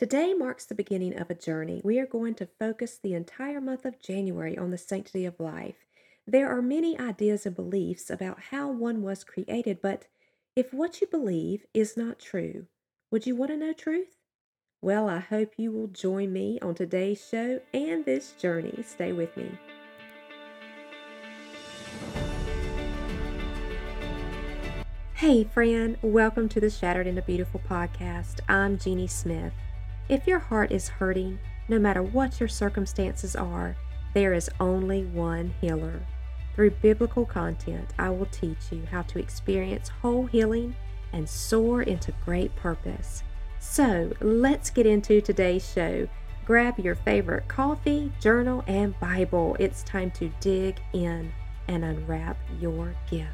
Today marks the beginning of a journey. We are going to focus the entire month of January on the sanctity of life. There are many ideas and beliefs about how one was created, but if what you believe is not true, would you want to know truth? Well, I hope you will join me on today's show and this journey. Stay with me. Hey, friend, welcome to the Shattered into Beautiful podcast. I'm Jeannie Smith. If your heart is hurting, no matter what your circumstances are, there is only one healer. Through biblical content, I will teach you how to experience whole healing and soar into great purpose. So, let's get into today's show. Grab your favorite coffee, journal, and Bible. It's time to dig in and unwrap your gift.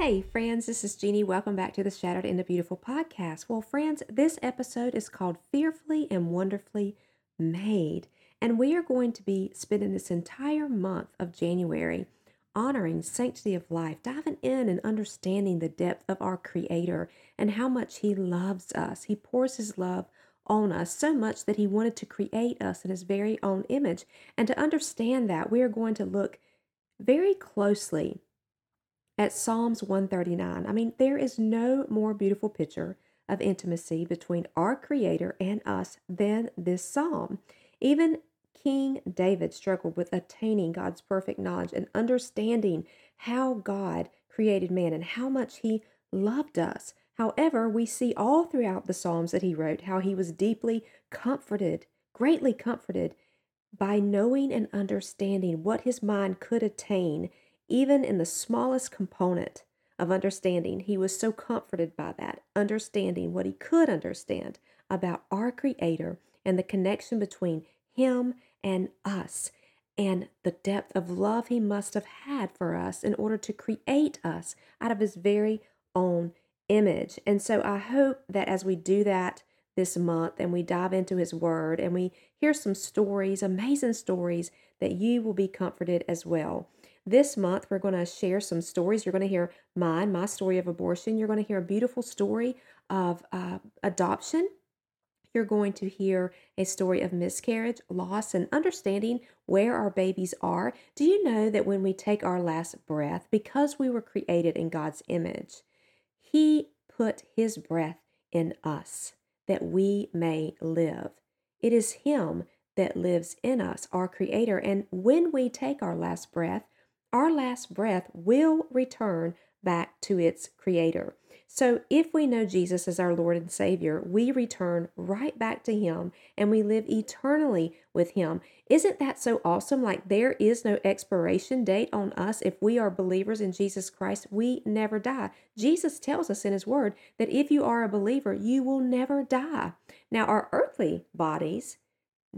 Hey, friends, this is Jeannie. Welcome back to the Shattered into Beautiful podcast. Well, friends, this episode is called Fearfully and Wonderfully Made. And we are going to be spending this entire month of January honoring sanctity of life, diving in and understanding the depth of our Creator and how much He loves us. He pours His love on us so much that He wanted to create us in His very own image. And to understand that, we are going to look very closely at Psalms 139. I mean, there is no more beautiful picture of intimacy between our Creator and us than this psalm. Even King David struggled with attaining God's perfect knowledge and understanding how God created man and how much he loved us. However, we see all throughout the Psalms that he wrote how he was deeply comforted, greatly comforted by knowing and understanding what his mind could attain even in the smallest component of understanding, he was so comforted by that, understanding what he could understand about our Creator and the connection between him and us, and the depth of love he must have had for us in order to create us out of his very own image. And so I hope that as we do that this month and we dive into his word and we hear some stories, amazing stories, that you will be comforted as well. This month, we're going to share some stories. You're going to hear mine, my story of abortion. You're going to hear a beautiful story of uh, adoption. You're going to hear a story of miscarriage, loss, and understanding where our babies are. Do you know that when we take our last breath, because we were created in God's image, He put His breath in us that we may live? It is Him that lives in us, our Creator. And when we take our last breath, our last breath will return back to its creator. So, if we know Jesus as our Lord and Savior, we return right back to Him and we live eternally with Him. Isn't that so awesome? Like, there is no expiration date on us. If we are believers in Jesus Christ, we never die. Jesus tells us in His Word that if you are a believer, you will never die. Now, our earthly bodies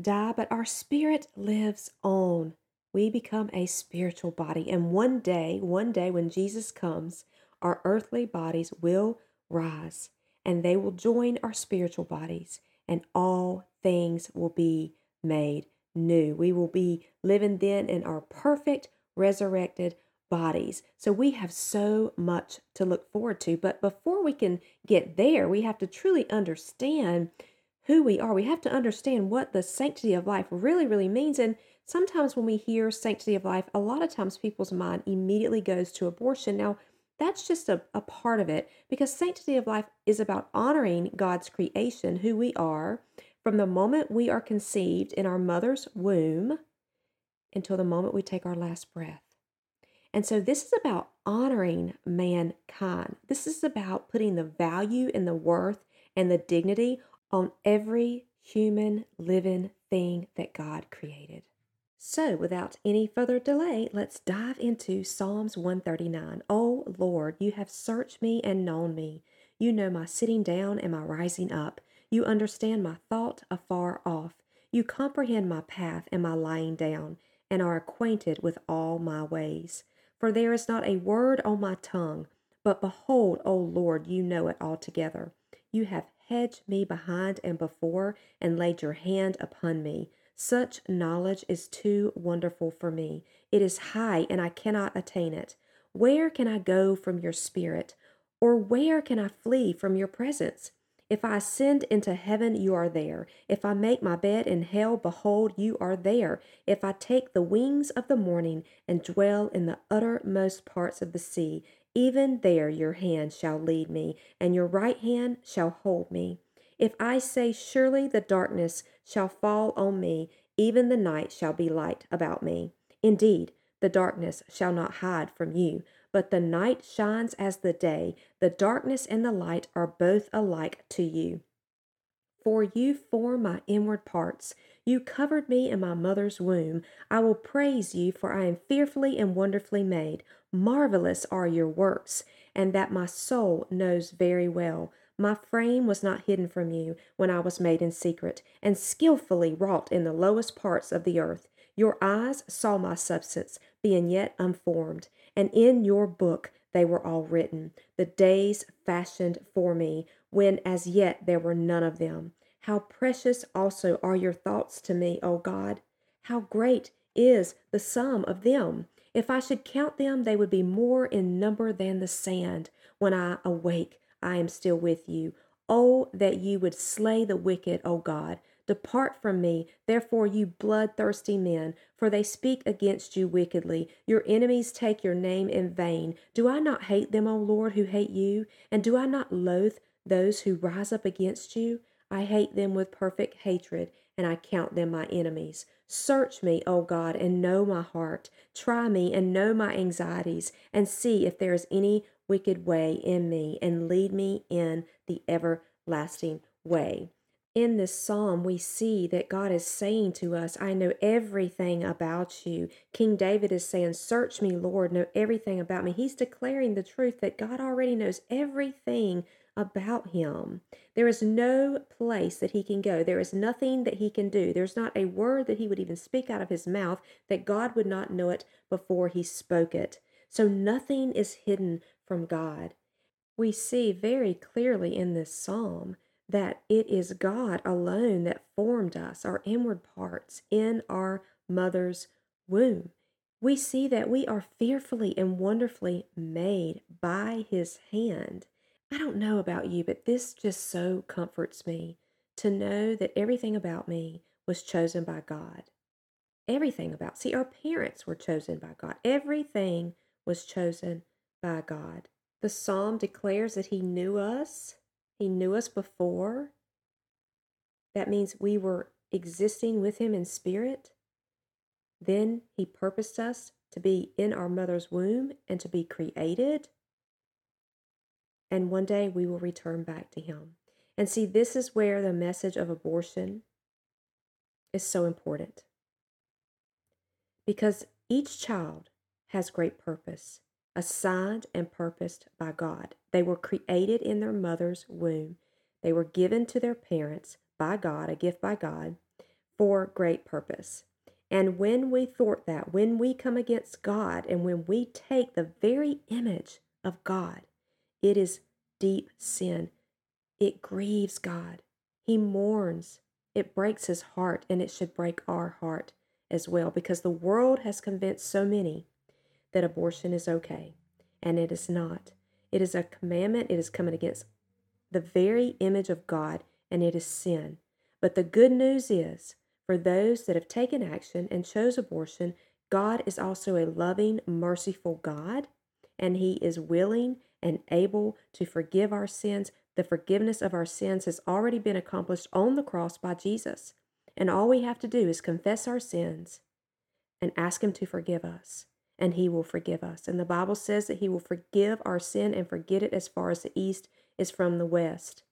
die, but our spirit lives on we become a spiritual body. And one day, one day when Jesus comes, our earthly bodies will rise and they will join our spiritual bodies, and all things will be made new. We will be living then in our perfect resurrected bodies. So we have so much to look forward to. But before we can get there, we have to truly understand who we are. We have to understand what the sanctity of life really, really means. And sometimes when we hear sanctity of life, a lot of times people's mind immediately goes to abortion. Now, that's just a, a part of it because sanctity of life is about honoring God's creation, who we are, from the moment we are conceived in our mother's womb until the moment we take our last breath. And so this is about honoring mankind. This is about putting the value and the worth and the dignity on every human living thing that God created. So, without any further delay, let's dive into Psalms 139. Oh Lord, you have searched me and known me. You know my sitting down and my rising up. You understand my thought afar off. You comprehend my path and my lying down, and are acquainted with all my ways. For there is not a word on my tongue, but behold, O Lord, you know it altogether. You have hedged me behind and before, and laid your hand upon me. Such knowledge is too wonderful for me. It is high, and I cannot attain it. Where can I go from your spirit? Or where can I flee from your presence? If I ascend into heaven, you are there. If I make my bed in hell, behold, you are there. If I take the wings of the morning and dwell in the uttermost parts of the sea, even there your hand shall lead me, and your right hand shall hold me. If I say, Surely the darkness shall fall on me, even the night shall be light about me. Indeed, the darkness shall not hide from you, but the night shines as the day. The darkness and the light are both alike to you. For you form my inward parts. You covered me in my mother's womb. I will praise you, for I am fearfully and wonderfully made. Marvelous are your works, and that my soul knows very well. My frame was not hidden from you when I was made in secret, and skilfully wrought in the lowest parts of the earth. Your eyes saw my substance, being yet unformed, and in your book they were all written, the days fashioned for me, when as yet there were none of them. How precious also are your thoughts to me, O God! How great is the sum of them! If I should count them, they would be more in number than the sand. When I awake, I am still with you. Oh, that you would slay the wicked, O God. Depart from me, therefore, you bloodthirsty men, for they speak against you wickedly. Your enemies take your name in vain. Do I not hate them, O Lord, who hate you? And do I not loathe those who rise up against you? I hate them with perfect hatred, and I count them my enemies. Search me, O God, and know my heart. Try me and know my anxieties, and see if there is any wicked way in me, and lead me in the everlasting way. In this psalm, we see that God is saying to us, I know everything about you. King David is saying, Search me, Lord, know everything about me. He's declaring the truth that God already knows everything about him. There is no place that he can go. There is nothing that he can do. There's not a word that he would even speak out of his mouth that God would not know it before he spoke it. So nothing is hidden from God. We see very clearly in this psalm that it is God alone that formed us, our inward parts, in our mother's womb. We see that we are fearfully and wonderfully made by his hand. I don't know about you, but this just so comforts me to know that everything about me was chosen by God. Everything about, see, our parents were chosen by God. Everything was chosen by God. The psalm declares that He knew us, He knew us before. That means we were existing with Him in spirit. Then He purposed us to be in our mother's womb and to be created and one day we will return back to Him. And see, this is where the message of abortion is so important. Because each child has great purpose, assigned and purposed by God. They were created in their mother's womb, they were given to their parents by God, a gift by God, for great purpose. And when we thwart that, when we come against God, and when we take the very image of God, it is deep sin. It grieves God. He mourns. It breaks his heart, and it should break our heart as well because the world has convinced so many that abortion is okay, and it is not. It is a commandment, it is coming against the very image of God, and it is sin. But the good news is for those that have taken action and chose abortion, God is also a loving, merciful God, and He is willing and able to forgive our sins. The forgiveness of our sins has already been accomplished on the cross by Jesus. And all we have to do is confess our sins and ask Him to forgive us, and He will forgive us. And the Bible says that He will forgive our sin and forget it as far as the east is from the west.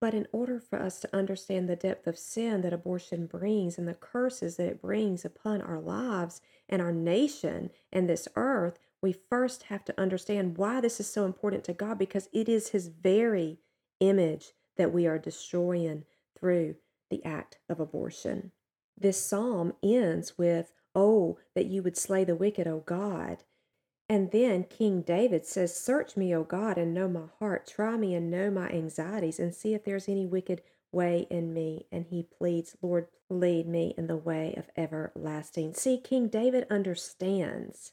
But in order for us to understand the depth of sin that abortion brings and the curses that it brings upon our lives and our nation and this earth, we first have to understand why this is so important to God because it is His very image that we are destroying through the act of abortion. This psalm ends with, Oh, that you would slay the wicked, O God. And then King David says, Search me, O God, and know my heart. Try me and know my anxieties, and see if there's any wicked way in me. And he pleads, Lord, lead me in the way of everlasting. See, King David understands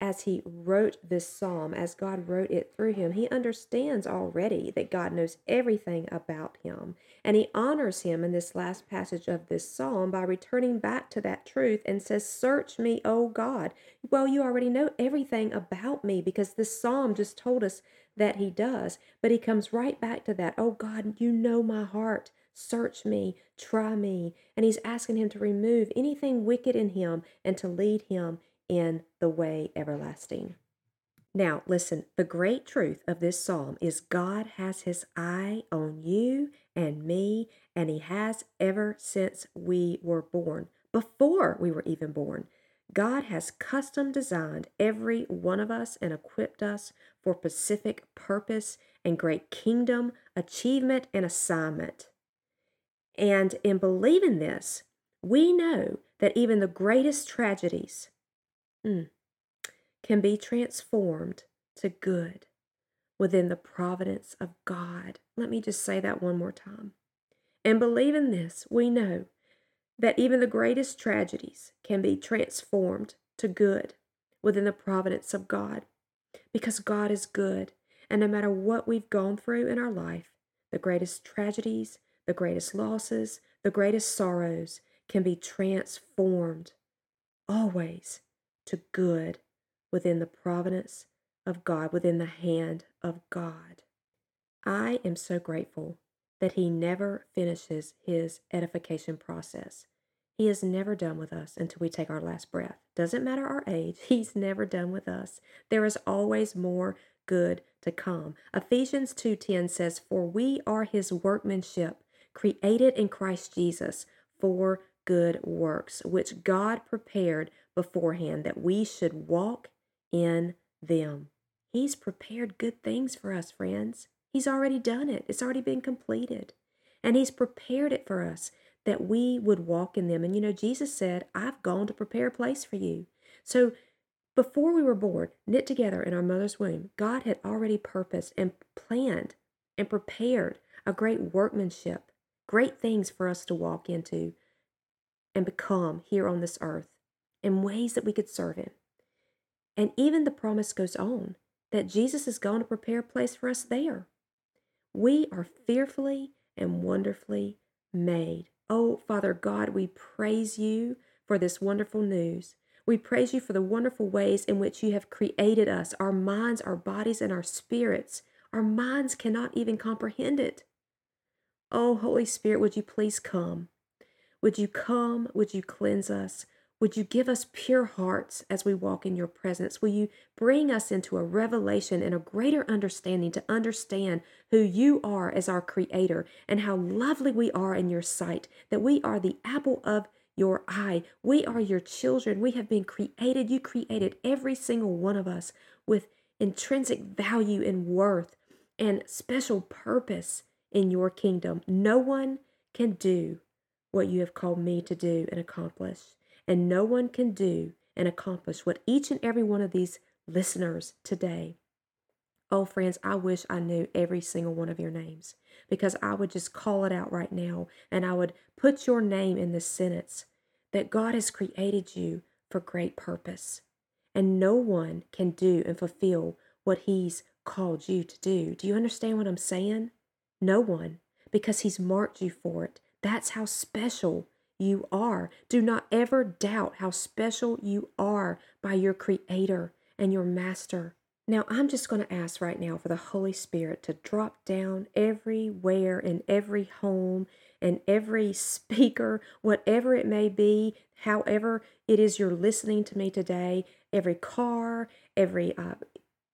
as he wrote this psalm, as God wrote it through him, he understands already that God knows everything about him. And he honors him in this last passage of this psalm by returning back to that truth and says, Search me, O God. Well, you already know everything about me because this psalm just told us that he does. But he comes right back to that, Oh God, you know my heart. Search me, try me. And he's asking him to remove anything wicked in him and to lead him in the way everlasting. Now, listen, the great truth of this psalm is God has his eye on you and me, and he has ever since we were born, before we were even born. God has custom designed every one of us and equipped us for specific purpose and great kingdom achievement and assignment. And in believing this, we know that even the greatest tragedies, mm, can be transformed to good within the providence of God. Let me just say that one more time. And believe in this, we know that even the greatest tragedies can be transformed to good within the providence of God because God is good. And no matter what we've gone through in our life, the greatest tragedies, the greatest losses, the greatest sorrows can be transformed always to good within the providence of God, within the hand of God. I am so grateful that He never finishes His edification process. He is never done with us until we take our last breath. Doesn't matter our age, He's never done with us. There is always more good to come. Ephesians 2:10 says, "For we are his workmanship, created in Christ Jesus for good works, which God prepared beforehand that we should walk in them. He's prepared good things for us, friends. He's already done it, it's already been completed. And He's prepared it for us that we would walk in them. And you know, Jesus said, I've gone to prepare a place for you. So before we were born, knit together in our mother's womb, God had already purposed and planned and prepared a great workmanship, great things for us to walk into and become here on this earth in ways that we could serve Him. And even the promise goes on that Jesus is going to prepare a place for us there. We are fearfully and wonderfully made. Oh, Father God, we praise you for this wonderful news. We praise you for the wonderful ways in which you have created us, our minds, our bodies, and our spirits. Our minds cannot even comprehend it. Oh, Holy Spirit, would you please come? Would you come? Would you cleanse us? Would you give us pure hearts as we walk in your presence? Will you bring us into a revelation and a greater understanding to understand who you are as our creator and how lovely we are in your sight, that we are the apple of your eye. We are your children. We have been created. You created every single one of us with intrinsic value and worth and special purpose in your kingdom. No one can do what you have called me to do and accomplish. And no one can do and accomplish what each and every one of these listeners today. Oh, friends, I wish I knew every single one of your names because I would just call it out right now and I would put your name in this sentence that God has created you for great purpose. And no one can do and fulfill what He's called you to do. Do you understand what I'm saying? No one, because He's marked you for it. That's how special you are. Do not ever doubt how special you are by your Creator and your Master. Now, I'm just going to ask right now for the Holy Spirit to drop down everywhere in every home and every speaker, whatever it may be, however it is you're listening to me today, every car, every, uh,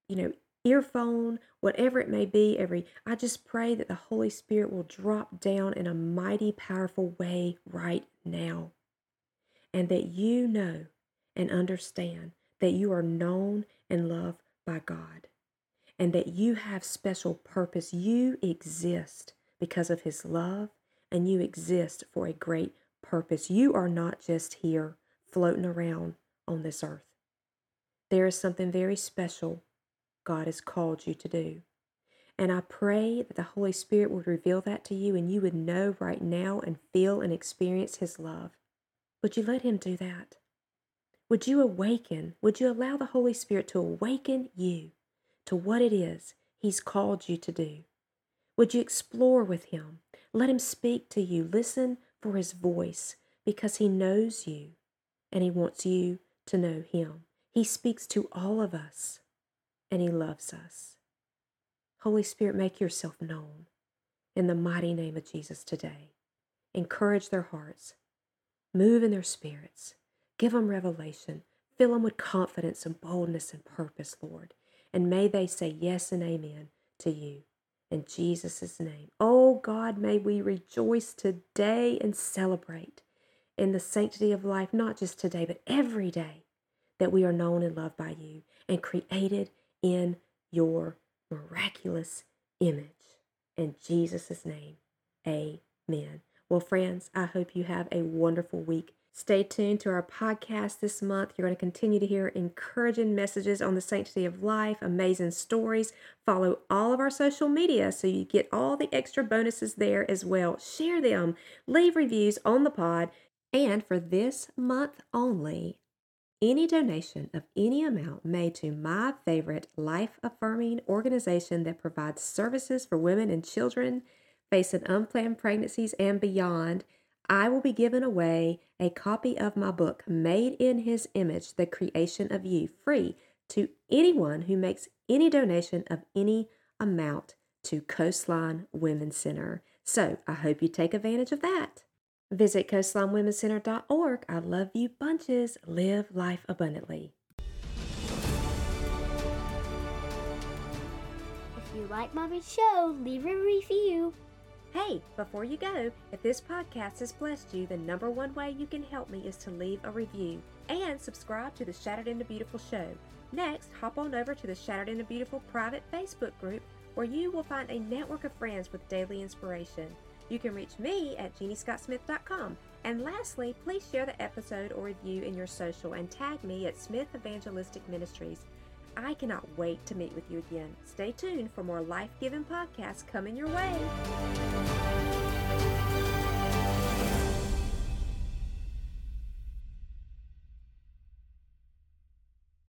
you know, earphone, whatever it may be, every I just pray that the Holy Spirit will drop down in a mighty powerful way right now. And that you know and understand that you are known and loved by God. And that you have special purpose. You exist because of his love and you exist for a great purpose. You are not just here floating around on this earth. There is something very special God has called you to do. And I pray that the Holy Spirit would reveal that to you and you would know right now and feel and experience His love. Would you let Him do that? Would you awaken? Would you allow the Holy Spirit to awaken you to what it is He's called you to do? Would you explore with Him? Let Him speak to you. Listen for His voice because He knows you and He wants you to know Him. He speaks to all of us and He loves us. Holy Spirit, make yourself known in the mighty name of Jesus today. Encourage their hearts, move in their spirits, give them revelation, fill them with confidence and boldness and purpose, Lord. And may they say yes and amen to you. In Jesus' name. Oh God, may we rejoice today and celebrate in the sanctity of life, not just today, but every day that we are known and loved by you and created in your miraculous image. In Jesus' name, amen. Well, friends, I hope you have a wonderful week. Stay tuned to our podcast this month. You're going to continue to hear encouraging messages on the sanctity of life, amazing stories. Follow all of our social media so you get all the extra bonuses there as well. Share them, leave reviews on the pod. And for this month only, any donation of any amount made to my favorite life affirming organization that provides services for women and children facing unplanned pregnancies and beyond, I will be giving away a copy of my book, Made in His Image The Creation of You, free to anyone who makes any donation of any amount to Coastline Women's Center. So I hope you take advantage of that. Visit coastlinewomencenter.org. I love you bunches. Live life abundantly. If you like Mommy's show, leave a review. Hey, before you go, if this podcast has blessed you, the number one way you can help me is to leave a review and subscribe to the Shattered into Beautiful show. Next, hop on over to the Shattered into Beautiful private Facebook group where you will find a network of friends with daily inspiration. You can reach me at jeanniescottsmith.com. And lastly, please share the episode or review in your social and tag me at Smith Evangelistic Ministries. I cannot wait to meet with you again. Stay tuned for more life giving podcasts coming your way.